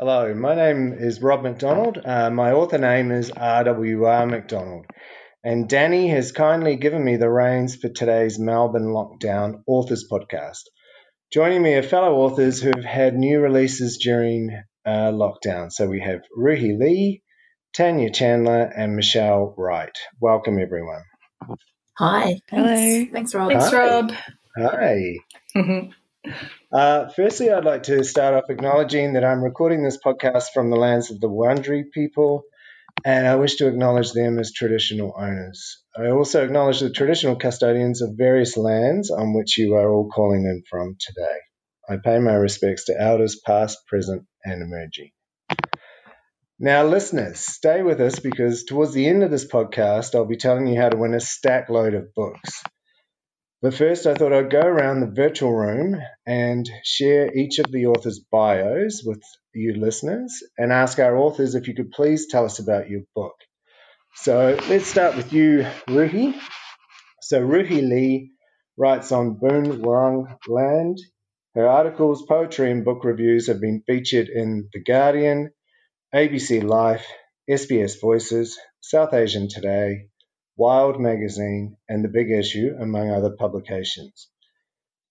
Hello, my name is Rob McDonald. Uh, my author name is RWR McDonald. And Danny has kindly given me the reins for today's Melbourne Lockdown Authors Podcast. Joining me are fellow authors who have had new releases during uh, lockdown. So we have Ruhi Lee, Tanya Chandler, and Michelle Wright. Welcome, everyone. Hi. Hello. Thanks, Thanks Rob. Thanks, Rob. Hi. Uh, firstly, I'd like to start off acknowledging that I'm recording this podcast from the lands of the Wurundjeri people, and I wish to acknowledge them as traditional owners. I also acknowledge the traditional custodians of various lands on which you are all calling in from today. I pay my respects to elders past, present, and emerging. Now, listeners, stay with us because towards the end of this podcast, I'll be telling you how to win a stack load of books. But first, I thought I'd go around the virtual room and share each of the authors' bios with you listeners and ask our authors if you could please tell us about your book. So let's start with you, Ruhi. So, Ruhi Lee writes on Boon Wurrung land. Her articles, poetry, and book reviews have been featured in The Guardian, ABC Life, SBS Voices, South Asian Today, Wild Magazine, and The Big Issue, among other publications.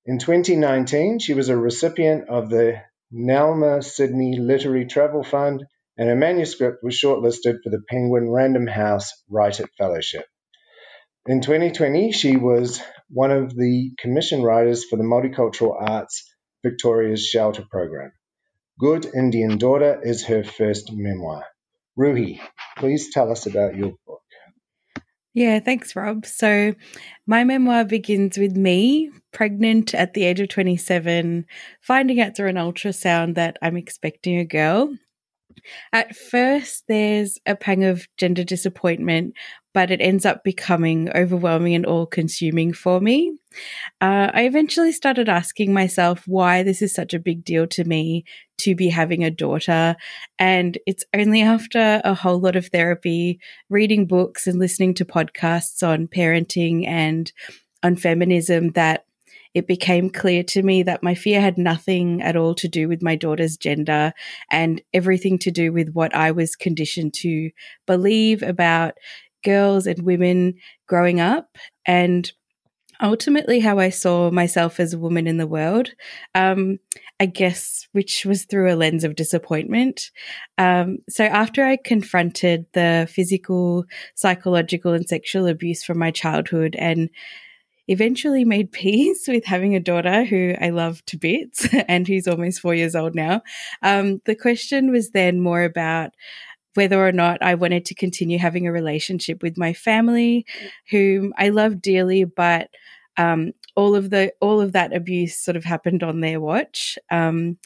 In 2019, she was a recipient of the Neilma Sidney Literary Travel Fund, and her manuscript was shortlisted for the Penguin Random House Write It Fellowship. In 2020, she was one of the commission writers for the Multicultural Arts Victoria's Shelter Program. Good Indian Daughter is her first memoir. Ruhi, please tell us about your book. Yeah, thanks, Rob. So, my memoir begins with me pregnant at the age of 27, finding out through an ultrasound that I'm expecting a girl. At first, there's a pang of gender disappointment, but it ends up becoming overwhelming and all consuming for me. Uh, I eventually started asking myself why this is such a big deal to me to be having a daughter. And it's only after a whole lot of therapy, reading books, and listening to podcasts on parenting and on feminism that it became clear to me that my fear had nothing at all to do with my daughter's gender and everything to do with what I was conditioned to believe about girls and women growing up and ultimately how I saw myself as a woman in the world. Um, I guess, which was through a lens of disappointment. Um, so after I confronted the physical, psychological, and sexual abuse from my childhood and eventually made peace with having a daughter who I love to bits and who's almost four years old now. Um, the question was then more about whether or not I wanted to continue having a relationship with my family, whom I love dearly, but um, all of the all of that abuse sort of happened on their watch. Um,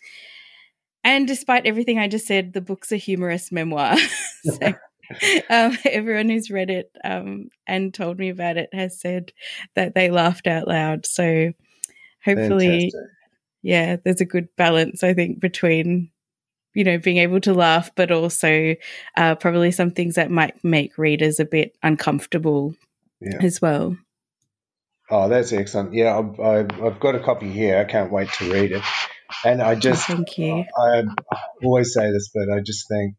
and despite everything I just said, the book's a humorous memoir. so, um, everyone who's read it um, and told me about it has said that they laughed out loud. So hopefully, Fantastic. yeah, there's a good balance, I think, between you know being able to laugh, but also uh, probably some things that might make readers a bit uncomfortable yeah. as well. Oh, that's excellent. Yeah, I've, I've, I've, got a copy here. I can't wait to read it. And I just, oh, thank you. I, I, always say this, but I just think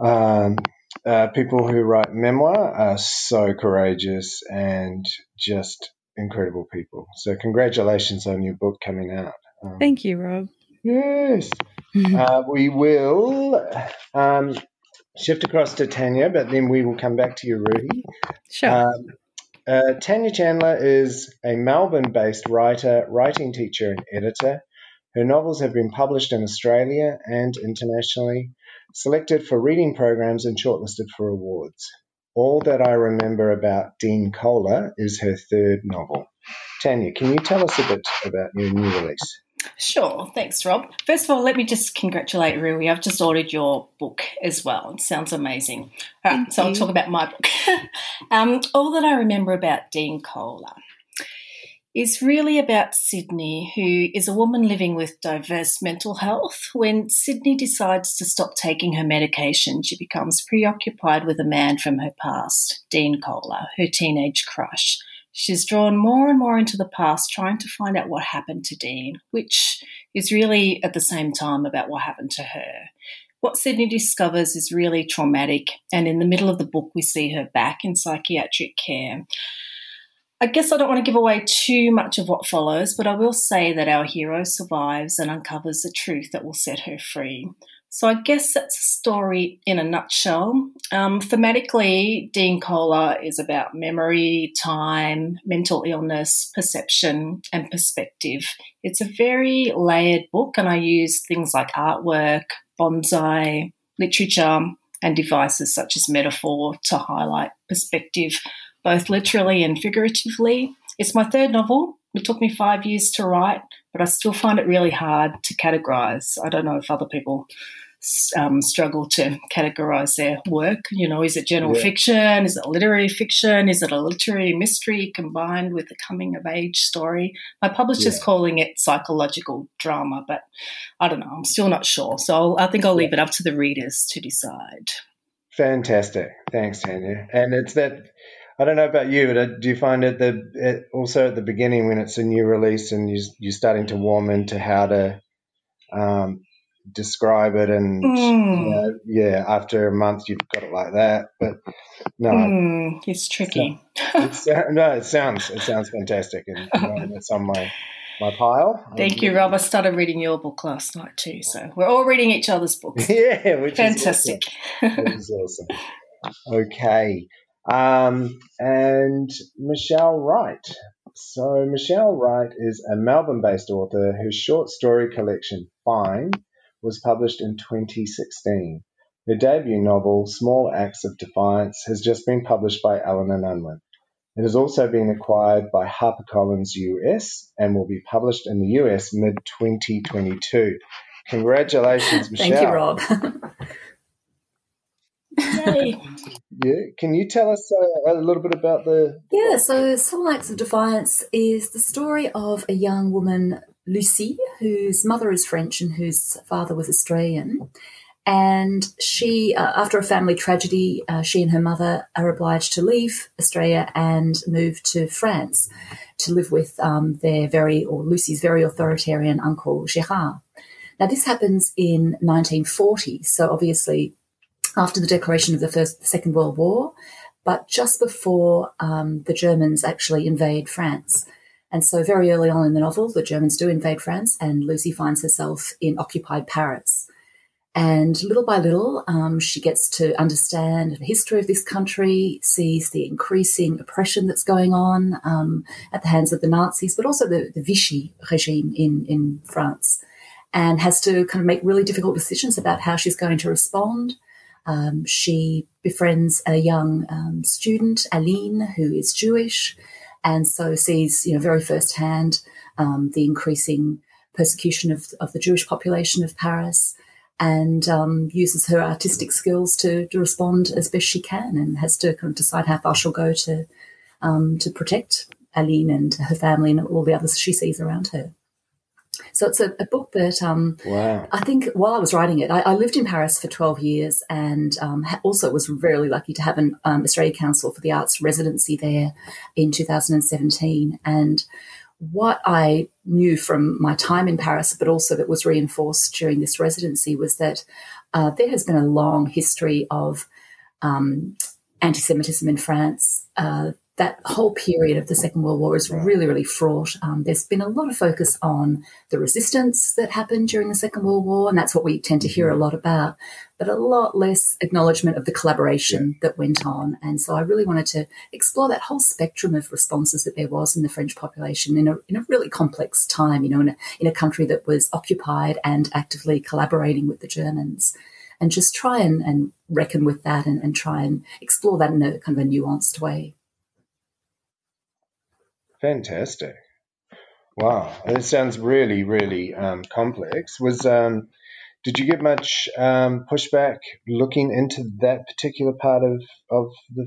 um, uh, people who write memoir are so courageous and just incredible people. So, congratulations on your book coming out. Um, thank you, Rob. Yes. Uh, we will um, shift across to Tanya, but then we will come back to you, Rudy. Sure. Um, uh, Tanya Chandler is a Melbourne based writer, writing teacher, and editor. Her novels have been published in Australia and internationally, selected for reading programs, and shortlisted for awards. All that I remember about Dean Koller is her third novel. Tanya, can you tell us a bit about your new release? Sure. Thanks, Rob. First of all, let me just congratulate Ruhi. I've just ordered your book as well. It sounds amazing. All right, so you. I'll talk about my book. um, all that I remember about Dean Koller is really about Sydney, who is a woman living with diverse mental health. When Sydney decides to stop taking her medication, she becomes preoccupied with a man from her past, Dean Koller, her teenage crush. She's drawn more and more into the past, trying to find out what happened to Dean, which is really at the same time about what happened to her. What Sydney discovers is really traumatic, and in the middle of the book, we see her back in psychiatric care. I guess I don't want to give away too much of what follows, but I will say that our hero survives and uncovers the truth that will set her free. So I guess that's a story in a nutshell. Um, thematically, Dean Koller is about memory, time, mental illness, perception, and perspective. It's a very layered book, and I use things like artwork, bonsai, literature, and devices such as metaphor to highlight perspective, both literally and figuratively. It's my third novel. It took me five years to write, but I still find it really hard to categorize. I don't know if other people um, struggle to categorize their work. You know, is it general yeah. fiction? Is it literary fiction? Is it a literary mystery combined with a coming of age story? My publisher's yeah. calling it psychological drama, but I don't know. I'm still not sure. So I'll, I think I'll leave it up to the readers to decide. Fantastic. Thanks, Tanya. And it's that. I don't know about you, but uh, do you find it that it also at the beginning when it's a new release and you, you're starting to warm into how to um, describe it and mm. you know, yeah after a month you've got it like that but no mm, it's tricky. It's, no it sounds it sounds fantastic and you know, it's on my my pile. Thank you rob. I started reading your book last night too so we're all reading each other's books. Yeah which fantastic is awesome. which is awesome. Okay um, and michelle wright. So michelle wright is a melbourne-based author whose short story collection fine was published in 2016. Her debut novel, Small Acts of Defiance, has just been published by Allen and Unwin. It has also been acquired by HarperCollins US and will be published in the US mid 2022. Congratulations, Michelle. Thank you, Rob. Yay. Yeah, can you tell us uh, a little bit about the? Yeah, so Small Acts of Defiance is the story of a young woman Lucie, whose mother is French and whose father was Australian. And she, uh, after a family tragedy, uh, she and her mother are obliged to leave Australia and move to France to live with um, their very, or Lucy's very authoritarian uncle, Gerard. Now, this happens in 1940, so obviously after the declaration of the First, the Second World War, but just before um, the Germans actually invade France. And so, very early on in the novel, the Germans do invade France, and Lucy finds herself in occupied Paris. And little by little, um, she gets to understand the history of this country, sees the increasing oppression that's going on um, at the hands of the Nazis, but also the, the Vichy regime in, in France, and has to kind of make really difficult decisions about how she's going to respond. Um, she befriends a young um, student, Aline, who is Jewish and so sees, you know, very firsthand um, the increasing persecution of, of the Jewish population of Paris and um, uses her artistic skills to, to respond as best she can and has to kind of decide how far she'll go to um, to protect Aline and her family and all the others she sees around her. So it's a, a book that um, wow. I think while I was writing it, I, I lived in Paris for 12 years and um, also was really lucky to have an um, Australia Council for the Arts residency there in 2017. And what I knew from my time in Paris, but also that was reinforced during this residency, was that uh, there has been a long history of um, anti Semitism in France. Uh, that whole period of the Second World War is really, really fraught. Um, there's been a lot of focus on the resistance that happened during the Second World War, and that's what we tend to hear a lot about, but a lot less acknowledgement of the collaboration that went on. And so I really wanted to explore that whole spectrum of responses that there was in the French population in a, in a really complex time, you know, in a, in a country that was occupied and actively collaborating with the Germans. And just try and, and reckon with that and, and try and explore that in a kind of a nuanced way. Fantastic. Wow, it sounds really, really um, complex. Was um, did you get much um, pushback looking into that particular part of of the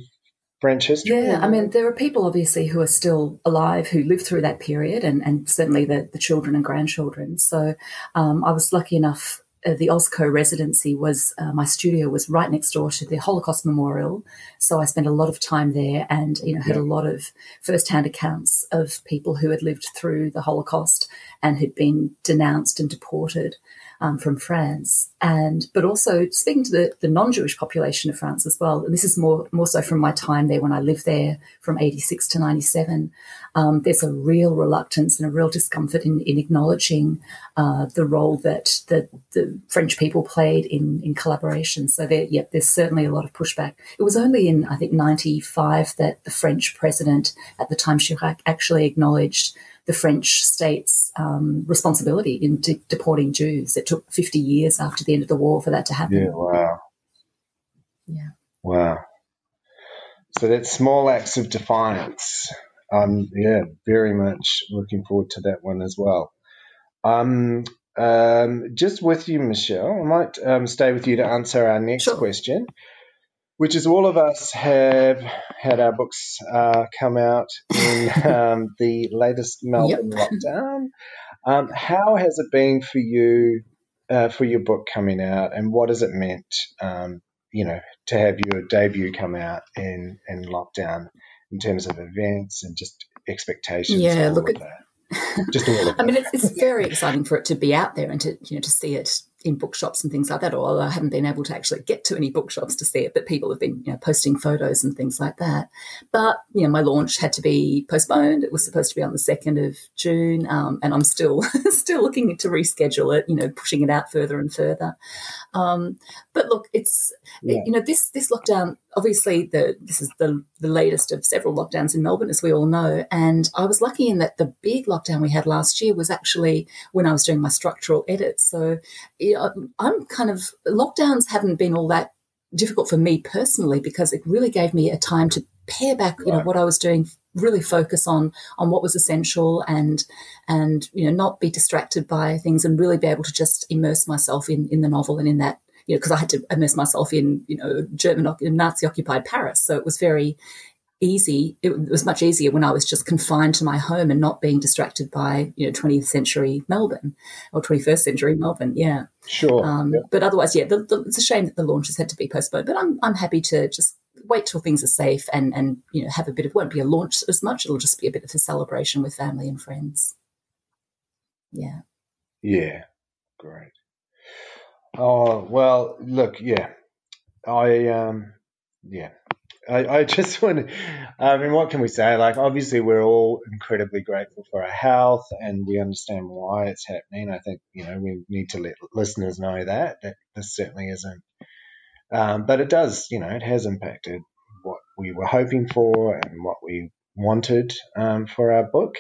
French history? Yeah, I mean, there are people obviously who are still alive who lived through that period, and, and certainly the, the children and grandchildren. So um, I was lucky enough the OSCO residency was uh, my studio was right next door to the Holocaust Memorial, so I spent a lot of time there and you know had Yeah. a lot of first-hand accounts of people who had lived through the Holocaust and had been denounced and deported um, from France, and but also speaking to the, the non-Jewish population of France as well. And this is more more so from my time there when I lived there from '86 to '97. Um, there's a real reluctance and a real discomfort in, in acknowledging uh, the role that the, the French people played in, in collaboration. So there, there's certainly a lot of pushback. It was only in I think '95 that the French president at the time Chirac actually acknowledged the French state's um, responsibility in de- deporting Jews. It took 50 years after the end of the war for that to happen. Yeah, wow. Yeah. Wow. So that's small acts of defiance. Um, yeah, very much looking forward to that one as well. Um, um, just with you, Michelle, I might um, stay with you to answer our next question, which is all of us have had our books uh, come out in um, the latest Melbourne lockdown. Um, how has it been for you uh, for your book coming out, and what has it meant, um, you know, to have your debut come out in in lockdown in terms of events and just expectations? Yeah, look at that. Just all I mean, it's, it's very exciting for it to be out there and to you know to see it in bookshops and things like that. Although I haven't been able to actually get to any bookshops to see it, but people have been you know posting photos and things like that. But you know, my launch had to be postponed. It was supposed to be on the second of June, um, and I'm still still looking to reschedule it. You know, pushing it out further and further. Um, but look, it's Yeah. you know this this lockdown. Obviously, the this is the the latest of several lockdowns in Melbourne, as we all know. And I was lucky in that the big lockdown we had last year was actually when I was doing my structural edits. So yeah, I'm kind of lockdowns haven't been all that difficult for me personally because it really gave me a time to pare back you know what I was doing really focus on on what was essential and and you know not be distracted by things and really be able to just immerse myself in in the novel and in that you know because I had to immerse myself in you know German Nazi occupied Paris so it was very easy it was much easier when I was just confined to my home and not being distracted by you know 20th century Melbourne or 21st century Melbourne yeah Sure. um, but otherwise, yeah, the, the, it's a shame that the launches had to be postponed. But I'm I'm happy to just wait till things are safe and and you know have a bit of won't be a launch as much. It'll just be a bit of a celebration with family and friends. Yeah. Yeah, great. Oh well, look, yeah, I um, yeah, I, I just want to. I mean, what can we say? Like, obviously, we're all incredibly grateful for our health, and we understand why it's happening. I think you know we need to let listeners know that that this certainly isn't. Um, but it does, you know, it has impacted what we were hoping for and what we wanted um, for our book.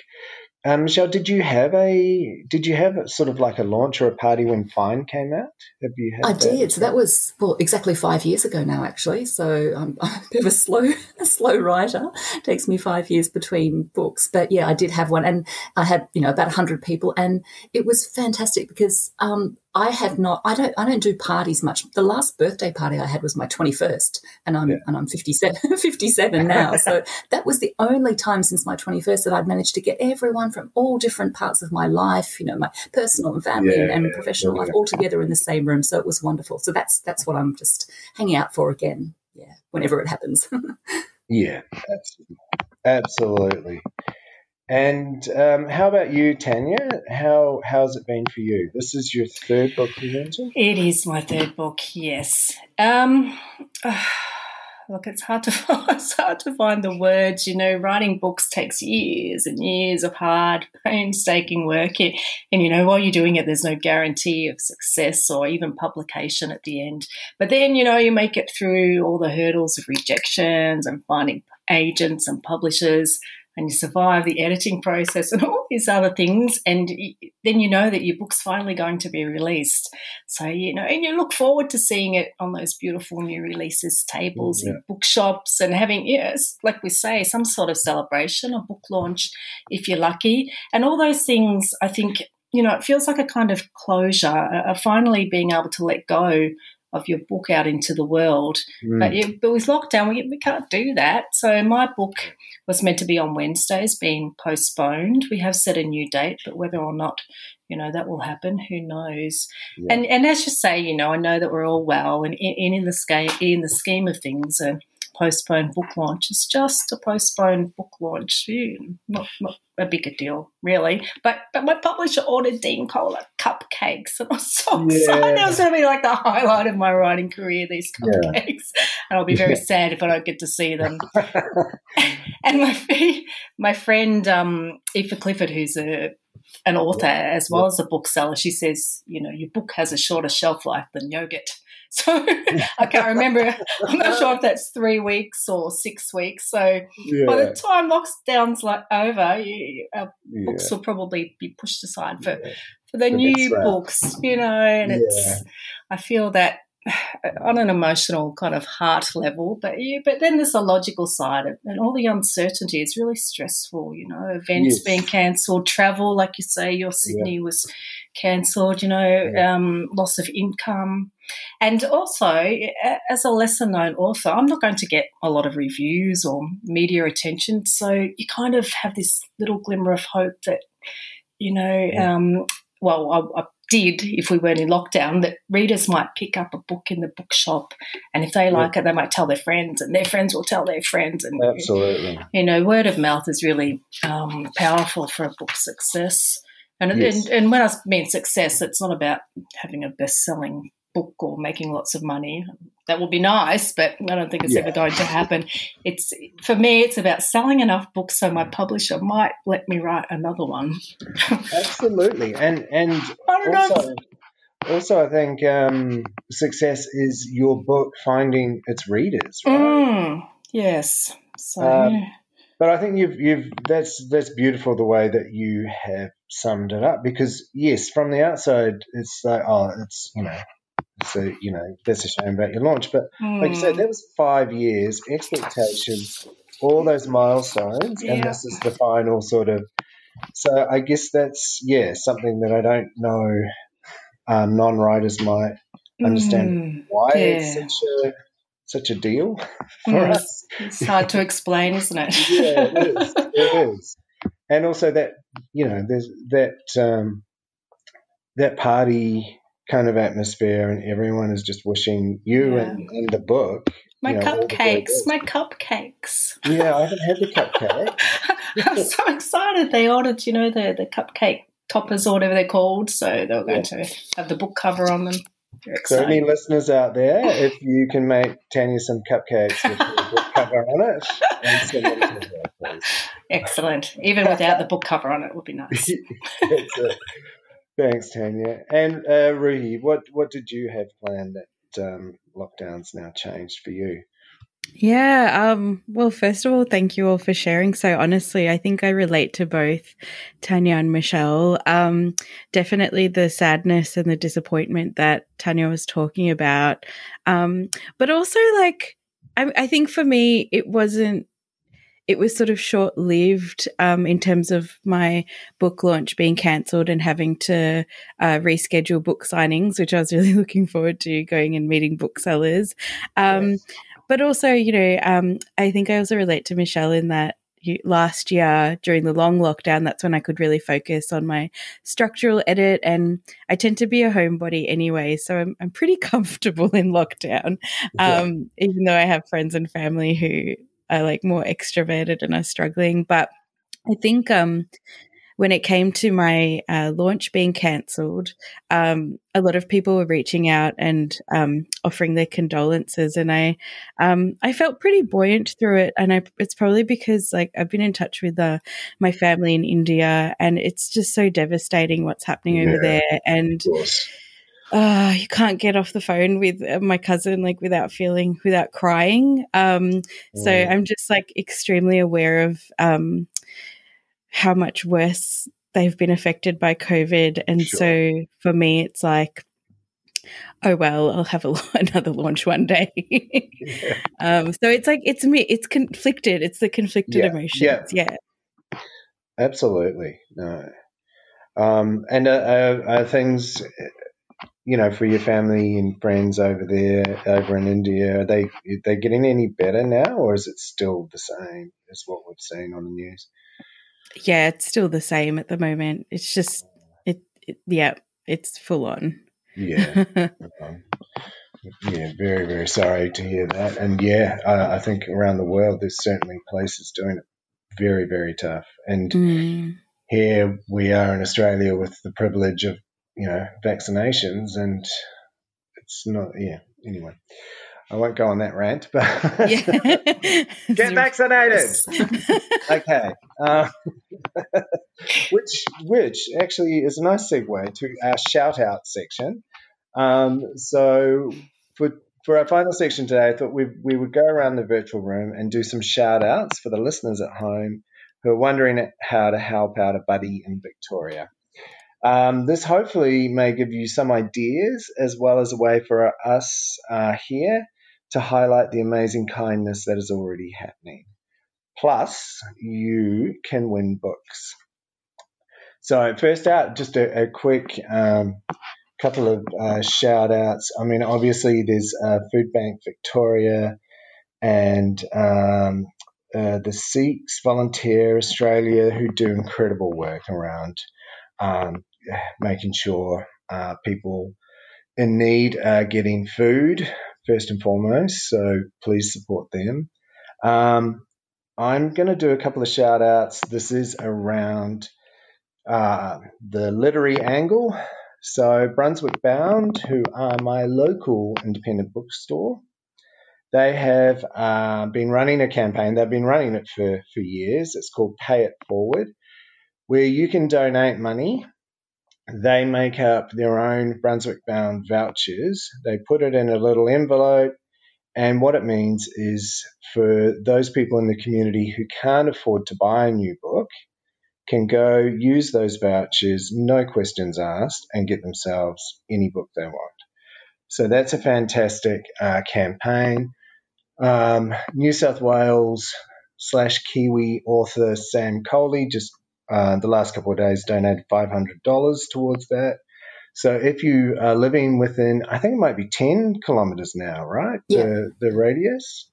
Um, Michelle, did you have a did you have sort of like a launch or a party when Fine came out? Have you? Had I that? did. So that was well exactly five years ago now, actually. So I'm, I'm a bit of a slow, a slow writer. It takes me five years between books, but yeah, I did have one, and I had you know about hundred people, and it was fantastic because um, I have not. I don't. I don't do parties much. The last birthday party I had was my twenty first, and I'm and I'm 57, 57 now. so that was the only time since my twenty first that I'd managed to get everyone from all different parts of my life, you know, my personal and family Yeah, and professional life, all together in the same room. So it was wonderful. So that's that's what I'm just hanging out for again. Yeah, whenever it happens. Yeah, absolutely. absolutely. And um, how about you, Tanya? How how's it been for you? This is your third book you mentioned. It is my third book, yes. Um, look, it's hard to it's hard to find the words. You know, writing books takes years and years of hard, painstaking work, and, and you know, while you're doing it, there's no guarantee of success or even publication at the end. But then, you know, you make it through all the hurdles of rejections and finding agents and publishers and you survive the editing process and all these other things and then you know that your book's finally going to be released so you know and you look forward to seeing it on those beautiful new releases tables Yeah. in bookshops and having yes like we say some sort of celebration a book launch if you're lucky and all those things i think you know it feels like a kind of closure a finally being able to let go of your book out into the world Mm. but, yeah, but with lockdown, we, we can't do that. So my book was meant to be on Wednesdays, being postponed. We have set a new date, but whether or not you know that will happen, who knows? Yeah. And and as you say, you know, I know that we're all well, and in, in the scheme in the scheme of things, a postponed book launch is just a postponed book launch. Yeah, Not not a bigger deal, really. But but my publisher ordered Dean Koller cupcakes, and I was so excited. Yeah. That was going to be like the highlight of my writing career. These Yeah. cupcakes, and I'll be very sad if I don't get to see them. and my my friend um, Aoife Clifford, who's a an author as well as a bookseller, she says, you know, your book has a shorter shelf life than yogurt. So I can't remember. I'm not sure if that's three weeks or six weeks. So by the time lockdown's like over, you, our yeah. books will probably be pushed aside for, yeah. for the The new books, you know. And Yeah. it's, I feel that on an emotional kind of heart level, but yeah, but then there's a logical side of and all the uncertainty. It's really stressful, you know. Events Yes. being cancelled, travel, like you say, your Sydney was cancelled. You know, Yeah. um, loss of income, and also as a lesser known author, I'm not going to get a lot of reviews or media attention. So you kind of have this little glimmer of hope that you know. Yeah. Um, well, I, I did if we weren't in lockdown that readers might pick up a book in the bookshop and if they like it they might tell their friends and their friends will tell their friends and Absolutely. you know word of mouth is really um, powerful for a book success and, Yes. and and when I mean success it's not about having a best-selling book or making lots of money that would be nice but I don't think it's Yeah. ever going to happen it's for me it's about selling enough books so my publisher might let me write another one Absolutely. And and I don't know also also I think um, success is your book finding its readers, right? Mm, yes. So Um. But I think you've you've that's that's beautiful the way that you have summed it up because yes, from the outside it's like oh it's you know so you know that's a shame about your launch, but like you said Mm, that was five years expectations, all those milestones, and this is the final sort of. So I guess that's yeah something that I don't know um, non-writers might understand mm, why it's such a such a deal for Mm, us. It's hard to explain, isn't it? yeah, it is. It is. And also that you know, there's that um, that party kind of atmosphere, and everyone is just wishing you Yeah. and, and the book. my you know, all the very cupcakes, my cupcakes. Yeah, I haven't had the cupcake. I'm so excited. They ordered, you know, the, the cupcake toppers or whatever they're called. So they were going to have the book cover on them. So, any listeners out there, if you can make Tanya some cupcakes with the book cover on it, and send them to her. Excellent. Even without the book cover on it would be nice. Thanks, Tanya. And uh, Ruhi, what what did you have planned that um, lockdown's now changed for you? Yeah. Um, well, first of all, thank you all for sharing. So honestly, I think I relate to both Tanya and Michelle. Um, definitely the sadness and the disappointment that Tanya was talking about. Um, but also like, I, I think for me, it wasn't it was sort of short lived um, in terms of my book launch being cancelled and having to uh, reschedule book signings, which I was really looking forward to going and meeting booksellers. Um, yes. But also, you know, um, I think I also relate to Michelle in that last year during the long lockdown, that's when I could really focus on my structural edit. And I tend to be a homebody anyway, so I'm, I'm pretty comfortable in lockdown, yeah. um, even though I have friends and family who are like more extroverted and are struggling. But I think um, when it came to my uh, launch being cancelled, um, a lot of people were reaching out and um, offering their condolences, and I um, I felt pretty buoyant through it. And I, it's probably because like I've been in touch with uh, my family in India, and it's just so devastating what's happening yeah, over there, and uh, you can't get off the phone with uh, my cousin like without feeling without crying um, so mm. i'm just like extremely aware of um, how much worse they've been affected by covid and sure. so for me it's like oh well i'll have a, another launch one day yeah. um, so it's like it's me it's conflicted it's the conflicted yeah. emotions yeah. yeah absolutely no um, and uh, uh, uh, things you know, for your family and friends over there, over in India, are they are they getting any better now, or is it still the same as what we've seen on the news? Yeah, it's still the same at the moment. It's just it, it yeah, it's full on. Yeah. um, yeah, very, very sorry to hear that. And yeah, I, I, think around the world, there's certainly places doing it very, very tough. And mm. here we are in Australia with the privilege of you know, vaccinations, and it's not. Yeah. Anyway, I won't go on that rant, but get vaccinated. okay. Uh, which, which actually is a nice segue to our shout out section. Um, so for for our final section today, I thought we we would go around the virtual room and do some shout outs for the listeners at home who are wondering how to help out a buddy in Victoria. Um, this hopefully may give you some ideas as well as a way for us uh, here to highlight the amazing kindness that is already happening. Plus, you can win books. So, first out, just a, a quick um, couple of uh, shout outs. I mean, obviously, there's uh, Food Bank Victoria and um, uh, the Sikhs Volunteer Australia who do incredible work around um, making sure uh, people in need are getting food first and foremost. So please support them. Um, I'm going to do a couple of shout outs. This is around uh, the literary angle. So, Brunswick Bound, who are my local independent bookstore, they have uh, been running a campaign. They've been running it for, for years. It's called Pay It Forward, where you can donate money they make up their own Brunswick bound vouchers. They put it in a little envelope. And what it means is for those people in the community who can't afford to buy a new book, can go use those vouchers, no questions asked, and get themselves any book they want. So that's a fantastic uh, campaign. Um, New South Wales slash Kiwi author Sam Coley just uh, the last couple of days donated $500 towards that. So if you are living within, I think it might be 10 kilometers now, right? Yeah. The, the radius?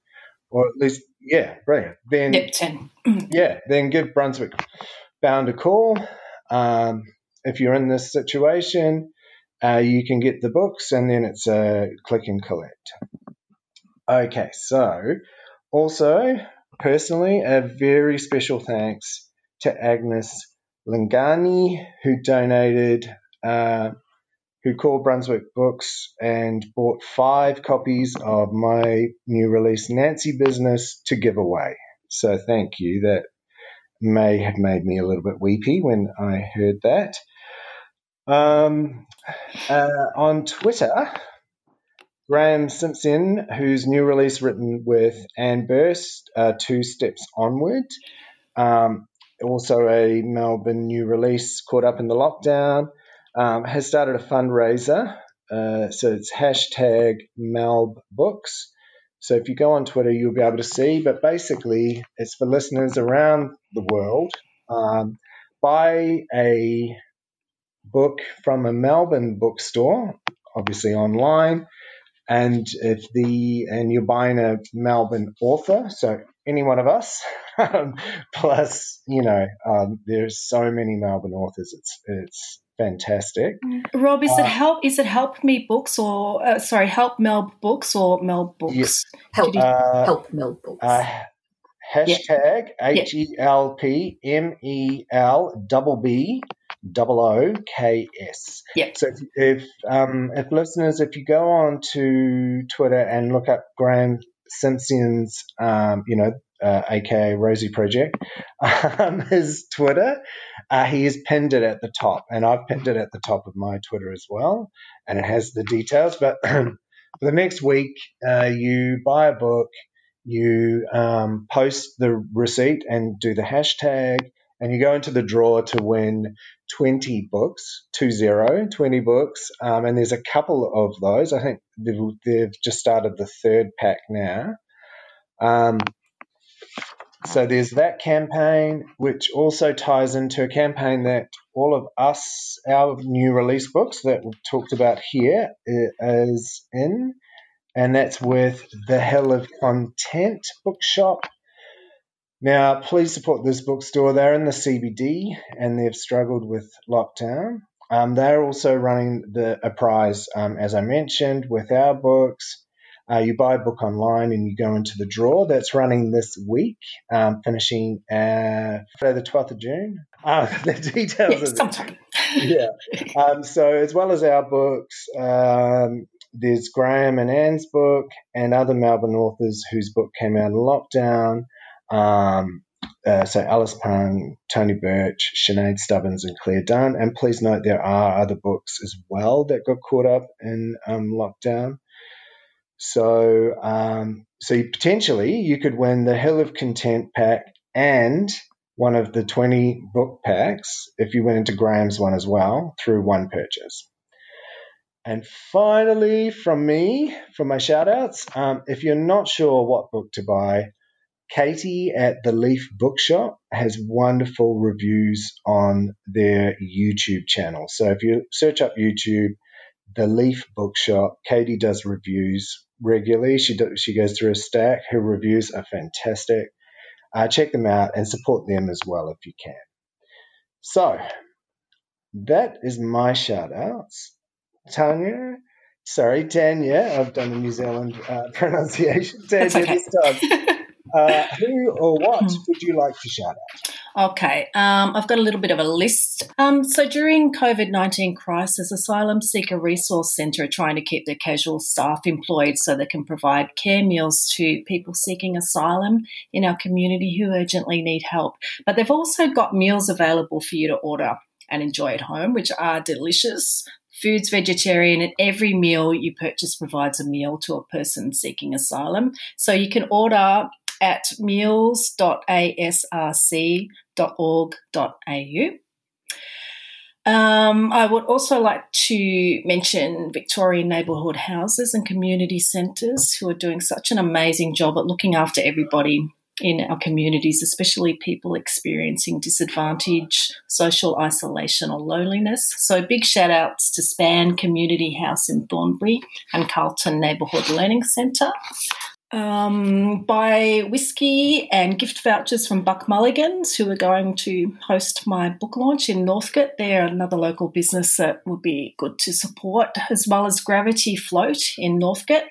Or at least, yeah, brilliant. Then, yep, 10. yeah, then give Brunswick Bound a call. Um, if you're in this situation, uh, you can get the books and then it's a click and collect. Okay, so also, personally, a very special thanks to Agnes Lingani, who donated, uh, who called Brunswick Books and bought five copies of my new release, Nancy Business, to give away. So thank you. That may have made me a little bit weepy when I heard that. Um, uh, on Twitter, Graeme Simsion, whose new release written with Anne Buist, uh, Two Steps Onward. Um, also, a Melbourne new release caught up in the lockdown. Um, has started a fundraiser. Uh, so it's hashtag Melb Books. So if you go on Twitter, you'll be able to see. But basically, it's for listeners around the world. Um, buy a book from a Melbourne bookstore, obviously online, and if the and you're buying a Melbourne author, so any one of us, um, plus you know, um, there's so many Melbourne authors. It's it's fantastic. Rob, is Uh, it help? Is it help me books or uh, sorry, help Melb books or Melb books? Yes. Help, you- Uh, help Mel books. Uh, hashtag H E L P M E L double B double O K S. Yep. So if, if um, if listeners, if you go on to Twitter and look up Graeme Simsion's, um, you know, uh, aka Rosie Project, um, his Twitter, uh, he has pinned it at the top, and I've pinned it at the top of my Twitter as well, and it has the details. But for the next week, uh, you buy a book, you um, post the receipt and do the hashtag, and you go into the draw to win 20 books, two zero, 20 books. Um, and there's a couple of those. I think they've, they've just started the third pack now. Um, so there's that campaign, which also ties into a campaign that all of us, our new release books that we've talked about here, uh, in, and that's with the Hill of Content Bookshop. Now, please support this bookstore. They're in the CBD and they've struggled with lockdown. Um, they're also running the a prize, um, as I mentioned, with our books. Uh, you buy a book online and you go into the draw. That's running this week, um, finishing uh, Friday the 12th of June. Uh, the details of sometime. yeah. Um, so as well as our books, um, there's Graeme and Anne's book and other Melbourne authors whose book came out in lockdown. Um, uh, so Alice Pung, Tony Birch, Sinead Stubbins, and Claire Dunn. And please note there are other books as well that got caught up in um, lockdown. So, um, so potentially you could win the Hill of Content pack and one of the 20 book packs if you went into Graeme's one as well through one purchase. And finally, from me, from my shout outs, um, if you're not sure what book to buy, Katie at the Leaf Bookshop has wonderful reviews on their YouTube channel. So if you search up YouTube, the Leaf Bookshop, Katie does reviews regularly. She do, she goes through a stack. Her reviews are fantastic. Uh, check them out and support them as well if you can. So that is my shout outs. Tanya, sorry, Tanya, I've done the New Zealand uh, pronunciation. Tanya okay. this time. Uh, who or what would you like to shout out? Okay, um, I've got a little bit of a list. Um, so during COVID nineteen crisis, Asylum Seeker Resource Centre are trying to keep their casual staff employed so they can provide care meals to people seeking asylum in our community who urgently need help. But they've also got meals available for you to order and enjoy at home, which are delicious. Food's vegetarian, and every meal you purchase provides a meal to a person seeking asylum. So you can order at meals.asrc.org.au. Um, I would also like to mention Victorian neighbourhood houses and community centres who are doing such an amazing job at looking after everybody in our communities, especially people experiencing disadvantage, social isolation, or loneliness. So, big shout outs to Span Community House in Thornbury and Carlton Neighbourhood Learning Centre. Um, buy whiskey and gift vouchers from Buck Mulligans, who are going to host my book launch in Northcote. They're another local business that would be good to support, as well as Gravity Float in Northcote.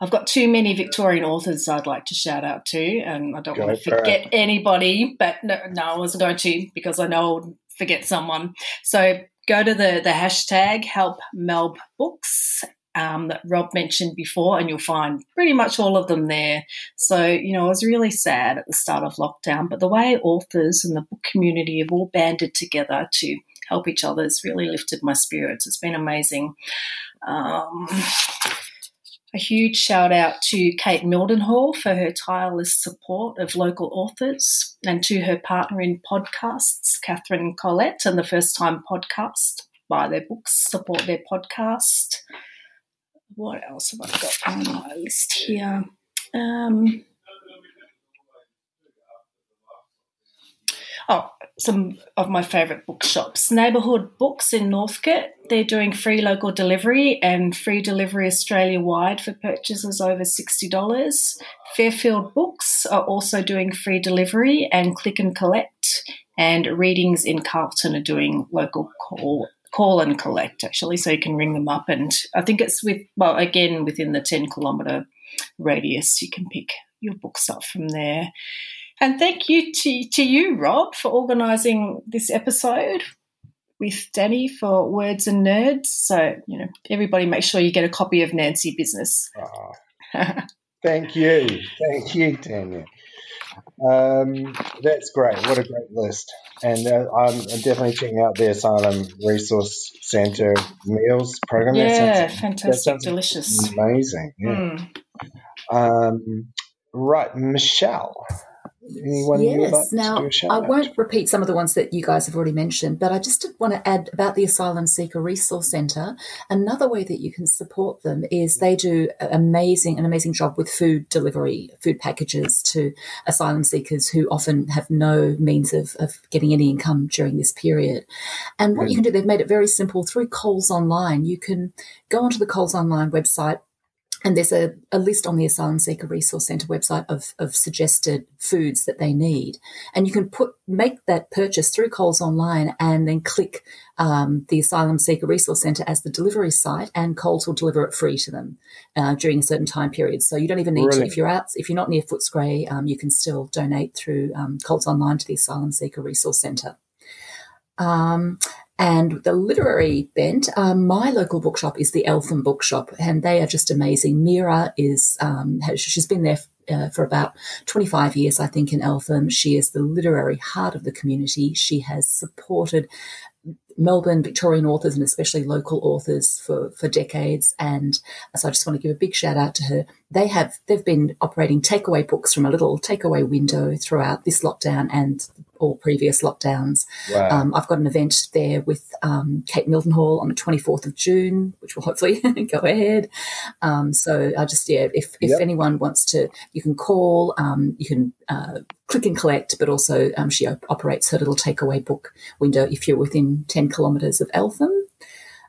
I've got too many Victorian authors I'd like to shout out to, and I don't Go want to it. forget anybody, but no, no, I wasn't going to because I know I'll forget someone. So go to the, the hashtag help Melb books um, that Rob mentioned before, and you'll find pretty much all of them there. So, you know, I was really sad at the start of lockdown, but the way authors and the book community have all banded together to help each other has really lifted my spirits. It's been amazing. Um, a huge shout out to Kate Mildenhall for her tireless support of local authors and to her partner in podcasts, Katherine Collette, and the First Time Podcast. Buy their books, support their podcast. What else have I got on my list here? Um, Oh, some of my favourite bookshops. Neighbourhood Books in Northcote. They're doing free local delivery and free delivery Australia wide for purchases over $60. Fairfield Books are also doing free delivery and click and collect. And Readings in Carlton are doing local call call and collect actually so you can ring them up and i think it's with well again within the 10 kilometre radius you can pick your books up from there and thank you to, to you, Rob, for organising this episode with Danny for Words and Nerds. So, you know, everybody make sure you get a copy of Nancy Business. Oh, thank you. Thank you, Tanya. Um, that's great. What a great list. And uh, I'm definitely checking out the Asylum Resource Centre meals program. Yeah, that sounds, fantastic, delicious. Amazing. Yeah. Mm. Um, right, Michelle. Anyone yes. now, I won't repeat some of the ones that you guys have already mentioned, but I just want to add about the Asylum Seeker Resource Centre. Another way that you can support them is they do amazing, an amazing job with food delivery, food packages to asylum seekers who often have no means of, of getting any income during this period. And what mm. you can do, they've made it very simple through Coles Online. You can go onto the Coles Online website, and there's a, a list on the Asylum Seeker Resource Centre website of, of suggested foods that they need. And you can put make that purchase through Coles Online and then click um, the Asylum Seeker Resource Centre as the delivery site, and Coles will deliver it free to them uh, during a certain time period. So you don't even need Brilliant. to, if you're out, if you're not near Footscray, um, you can still donate through um, Coles Online to the Asylum Seeker Resource Centre. Um, and the literary bent, um, my local bookshop is the Eltham Bookshop, and they are just amazing. Mira is, um, has, she's been there uh, for about 25 years, I think, in Eltham. She is the literary heart of the community. She has supported Melbourne Victorian authors and especially local authors for, for decades. And so I just want to give a big shout out to her. They have they've been operating takeaway books from a little takeaway window throughout this lockdown and all previous lockdowns. Wow. Um, I've got an event there with um, Kate Mildenhall on the 24th of June, which will hopefully go ahead. Um, so I just, yeah, if, if yep. anyone wants to, you can call, um, you can uh, click and collect, but also um, she op- operates her little takeaway book window if you're within 10 kilometres of Eltham.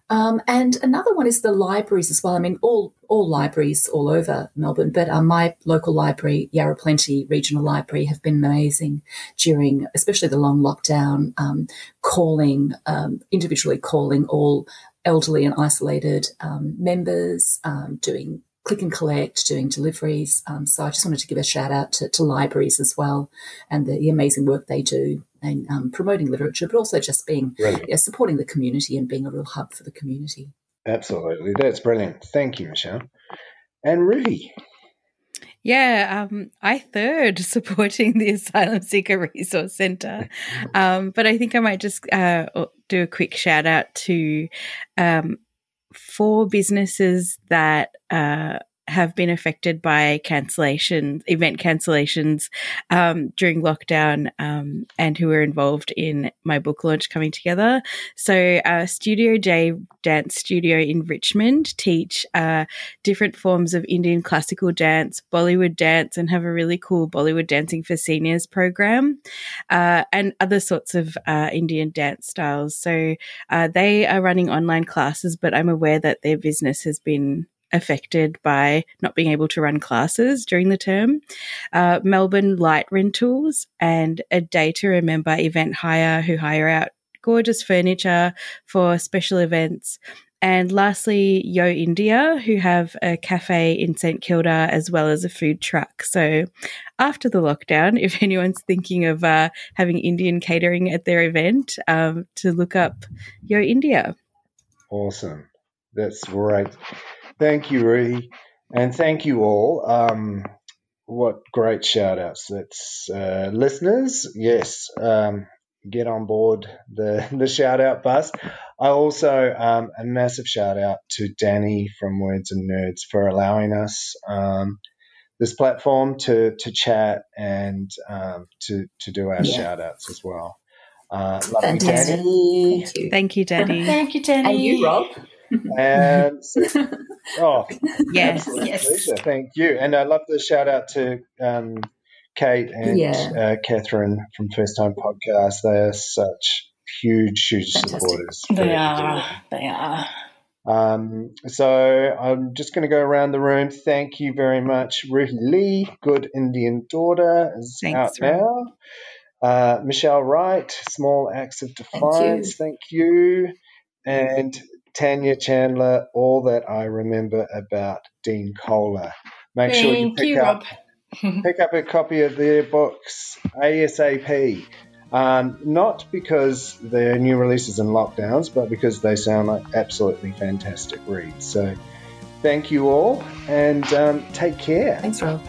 Um, and another one is the libraries as well. I mean, all all libraries all over Melbourne, but uh, my local library, Yarra Plenty Regional Library, have been amazing during, especially the long lockdown. Um, calling um, individually, calling all elderly and isolated um, members, um, doing click and collect, doing deliveries. Um, so I just wanted to give a shout out to, to libraries as well and the, the amazing work they do and um, promoting literature, but also just being yeah, supporting the community and being a real hub for the community. Absolutely, that's brilliant. Thank you, Michelle. And Ruhi. Yeah, um, I third supporting the Asylum Seeker Resource Centre, um, but I think I might just uh, do a quick shout out to um, four businesses that uh, have been affected by cancellation, event cancellations um, during lockdown, um, and who were involved in my book launch coming together. So, uh, Studio J Dance Studio in Richmond teach uh, different forms of Indian classical dance, Bollywood dance, and have a really cool Bollywood dancing for seniors program, uh, and other sorts of uh, Indian dance styles. So, uh, they are running online classes, but I'm aware that their business has been affected by not being able to run classes during the term. Uh, Melbourne Light Rentals and a Day to Remember event hire who hire out gorgeous furniture for special events. And lastly, Yo India, who have a cafe in St Kilda as well as a food truck. So, after the lockdown, if anyone's thinking of uh, having Indian catering at their event, um, to look up Yo India. Awesome. That's great. Thank you, Ruhi. And thank you all. Um, what great shout outs. That's uh, listeners. Yes. Um, get on board the, the shout out bus. I also um, a massive shout out to Danny from Words and Nerds for allowing us um, this platform to to chat and um, to to do our Yeah. shout outs as well. Uh, love you, Danny. Thank you. Thank you, Daddy. Thank you, Danny. And you, Rob. And oh, Yes. Yes. pleasure. Thank you. And I love the shout out to um, Kate and Yeah. uh, Katherine from First Time Podcast. They are such huge, huge Fantastic. supporters. They are. They are. Um, so I'm just going to go around the room. Thank you very much, Ruhi Lee, Good Indian Daughter, is Thanks, out Rob. now. Uh, Michelle Wright, Small Acts of Defiance. Thank you. And Tanya Chandler, All That I Remember About Dean Koller. Make sure you pick you, up pick up a copy of their books ASAP. Um, not because they're new releases and lockdowns, but because they sound like absolutely fantastic reads. So, thank you all and um, take care. Thanks, Rob.